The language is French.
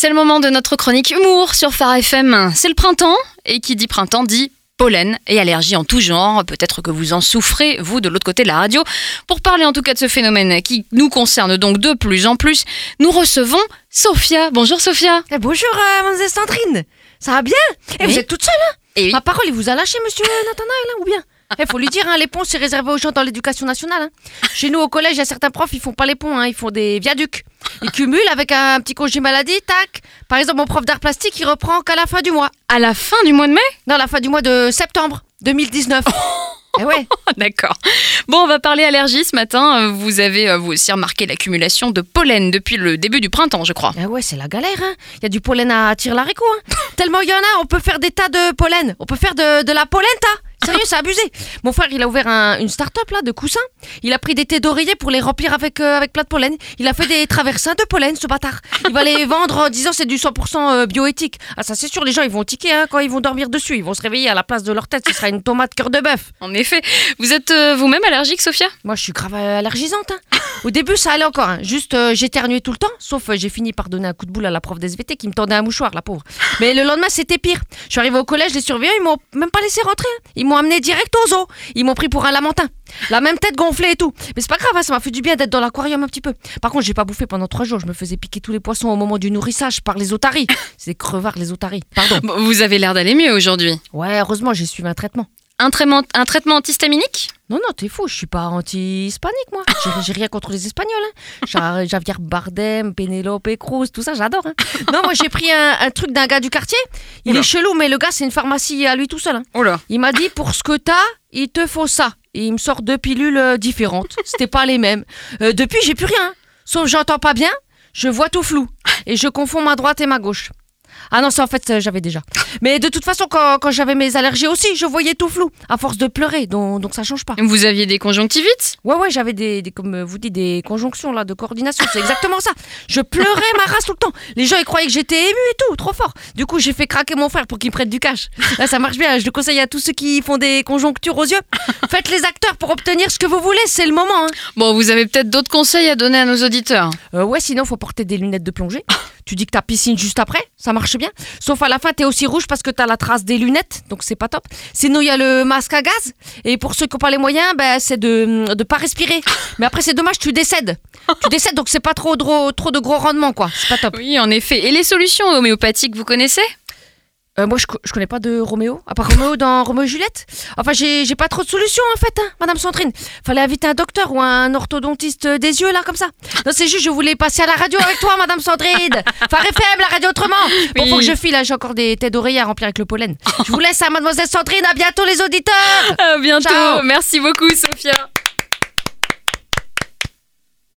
c'est le moment de notre chronique humour sur Phare FM. C'est le printemps, et qui dit printemps dit pollen et allergies en tout genre. Peut-être que vous en souffrez, vous, de l'autre côté de la radio. Pour parler en tout cas de ce phénomène qui nous concerne donc de plus en plus, nous recevons Sophia. Bonjour Sophia. Eh, bonjour, euh, mademoiselle Sandrine. Ça va bien? Eh, Oui. Vous êtes toute seule, hein? Et oui. Ma parole, il vous a lâché, monsieur Nathanaël, hein, ou bien? Il faut lui dire, hein, les ponts, c'est réservé aux gens dans l'éducation nationale. hein. Chez nous, au collège, il y a certains profs, ils font pas les ponts, hein, ils font des viaducs. Ils cumulent avec un petit congé maladie, tac. Par exemple, mon prof d'art plastique, il reprend qu'à la fin du mois. À la fin du mois de mai? Non, la fin du mois de septembre 2019. eh ouais. D'accord. Bon, on va parler allergie ce matin. Euh, Vous avez euh, vous aussi remarqué l'accumulation de pollen depuis le début du printemps, je crois. Ah ouais, c'est la galère. Hein. Il y a du pollen à tirer l'haricot. Hein. Tellement il y en a, on peut faire des tas de pollen. On peut faire de, de la polenta. Sérieux, c'est abusé. Mon frère, il a ouvert un- une start-up là de coussins. Il a pris des thés d'oreiller pour les remplir avec, euh, avec plein de pollen. Il a fait des traversins de pollen, ce bâtard. Il va les vendre en disant c'est du 100% euh, bioéthique. Ah ça c'est sûr, les gens ils vont tiquer hein, quand ils vont dormir dessus. Ils vont se réveiller à la place de leur tête. Ce sera une tomate cœur de bœuf. En effet. Vous êtes euh, vous-même allergique, Sophia? Moi, je suis grave euh, allergisante. hein. Au début, ça allait encore. hein. Juste, euh, j'éternuais tout le temps. Sauf, euh, j'ai fini par donner un coup de boule à la prof d'SVT qui me tendait un mouchoir, la pauvre. Mais le lendemain, c'était pire. Je suis arrivée au collège, les surveillants, ils m'ont même pas laissé rentrer. Ils m'ont amené direct aux eaux. Ils m'ont pris pour un lamentin. La même tête gonflée et tout. Mais c'est pas grave, hein, ça m'a fait du bien d'être dans l'aquarium un petit peu. Par contre, j'ai pas bouffé pendant trois jours. Je me faisais piquer tous les poissons au moment du nourrissage par les otaries. C'est des crevards, les otaries. Pardon. Bon, Vous avez l'air d'aller mieux aujourd'hui. Ouais, heureusement, j'ai suivi un traitement. Un traitement, un traitement antihistaminique? Non, non, t'es fou, je suis pas anti-hispanique, moi. J'ai- rien contre les Espagnols. Hein. Ja- Javier Bardem, Penelope Cruz, tout ça, j'adore. hein. Non, moi, j'ai pris un, un truc d'un gars du quartier. Il Oula. est chelou, mais le gars, c'est une pharmacie à lui tout seul. hein. Il m'a dit, pour ce que t'as, il te faut ça. Et il me sort deux pilules euh, différentes. C'était pas les mêmes. Euh, depuis, j'ai plus rien. Sauf j'entends pas bien, je vois tout flou. Et je confonds ma droite et ma gauche. Ah non, ça en fait, euh, j'avais déjà. Mais de toute façon, quand, quand j'avais mes allergies aussi, je voyais tout flou. À force de pleurer, donc, donc ça change pas. Vous aviez des conjonctivites? Ouais, ouais, j'avais des, des- comme euh, vous dites, des conjonctions là de coordination. C'est exactement ça. Je pleurais ma race tout le temps. Les gens ils croyaient que j'étais ému et tout, trop fort. Du coup, j'ai fait craquer mon frère pour qu'il me prête du cash. Là, ça marche bien. Je le conseille à tous ceux qui font des conjonctures aux yeux. Faites les acteurs pour obtenir ce que vous voulez. C'est le moment. hein. Bon, vous avez peut-être d'autres conseils à donner à nos auditeurs? Euh, ouais, sinon faut porter des lunettes de plongée. Tu dis que t'as piscine juste après, ça marche bien. Sauf à la fin, t'es aussi rouge parce que t'as la trace des lunettes, donc c'est pas top. Sinon, il y a le masque à gaz. Et pour ceux qui n'ont pas les moyens, ben, c'est de de pas respirer. Mais après, c'est dommage, tu décèdes. Tu décèdes, donc c'est pas trop, trop, trop de gros rendement, quoi. C'est pas top. Oui, en effet. Et les solutions homéopathiques, vous connaissez? Euh, moi, je, je connais pas de Roméo. À part Roméo dans Roméo et Juliette. Enfin, j'ai pas trop de solutions, en fait, hein, Madame Sandrine. Fallait inviter un docteur ou un orthodontiste des yeux, là, comme ça. Non, c'est juste, je voulais passer à la radio avec toi, Madame Sandrine. Phare FM, la radio autrement. Bon, Oui. faut que je file, là, j'ai encore des têtes d'oreiller à remplir avec le pollen. Je vous laisse, à Mademoiselle Sandrine. À bientôt, les auditeurs. À bientôt. Ciao. Merci beaucoup, Sophia.